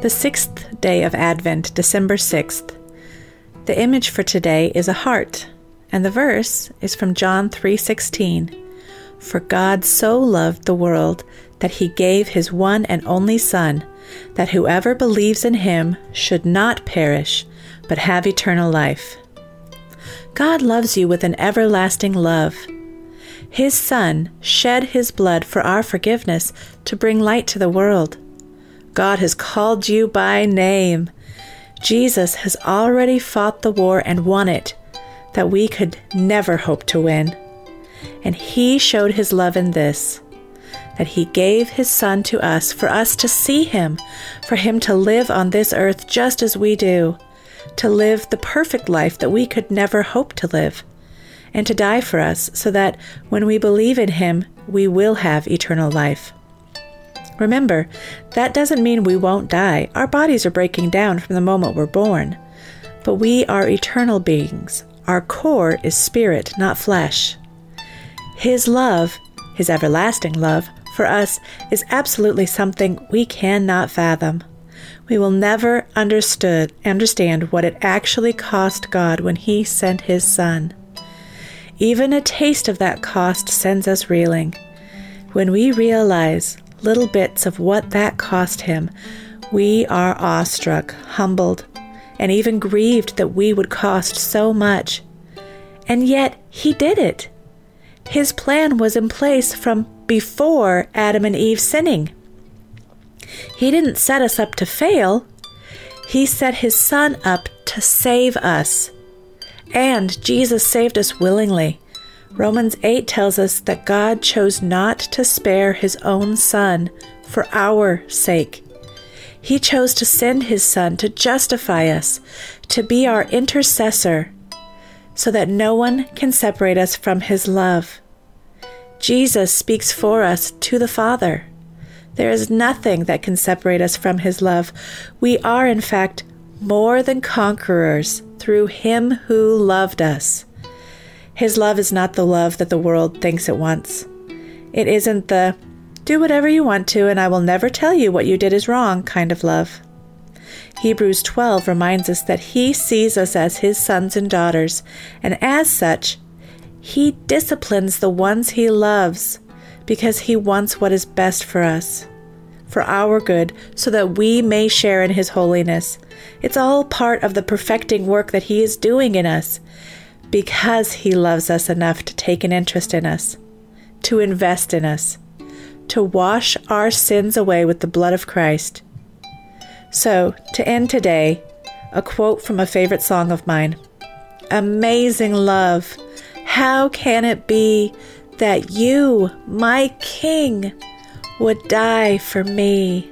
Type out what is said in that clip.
the sixth day of Advent, December 6th. The image for today is a heart, and the verse is from John 3:16. For God so loved the world that he gave his one and only son, that whoever believes in him should not perish, but have eternal life. God loves you with an everlasting love. His Son shed his blood for our forgiveness to bring light to the world. God has called you by name. Jesus has already fought the war and won it that we could never hope to win. And He showed His love in this that He gave His Son to us for us to see Him, for Him to live on this earth just as we do, to live the perfect life that we could never hope to live, and to die for us so that when we believe in Him, we will have eternal life. Remember, that doesn't mean we won't die. Our bodies are breaking down from the moment we're born. But we are eternal beings. Our core is spirit, not flesh. His love, His everlasting love, for us is absolutely something we cannot fathom. We will never understood, understand what it actually cost God when He sent His Son. Even a taste of that cost sends us reeling. When we realize little bits of what that cost him, we are awestruck, humbled, and even grieved that we would cost so much. And yet he did it. His plan was in place from before Adam and Eve sinning. He didn't set us up to fail. He set his son up to save us. And Jesus saved us willingly. Romans 8 tells us that God chose not to spare his own Son for our sake. He chose to send his Son to justify us, to be our intercessor, so that no one can separate us from his love. Jesus speaks for us to the Father. There is nothing that can separate us from his love. We are, in fact, more than conquerors through him who loved us. His love is not the love that the world thinks it wants. It isn't the do whatever you want to and I will never tell you what you did is wrong kind of love. Hebrews 12 reminds us that He sees us as His sons and daughters, and as such, He disciplines the ones He loves because He wants what is best for us, for our good, so that we may share in His holiness. It's all part of the perfecting work that He is doing in us because He loves us enough to take an interest in us, to invest in us, to wash our sins away with the blood of Christ. So, to end today, a quote from a favorite song of mine Amazing love, how can it be that you, my King, would die for me?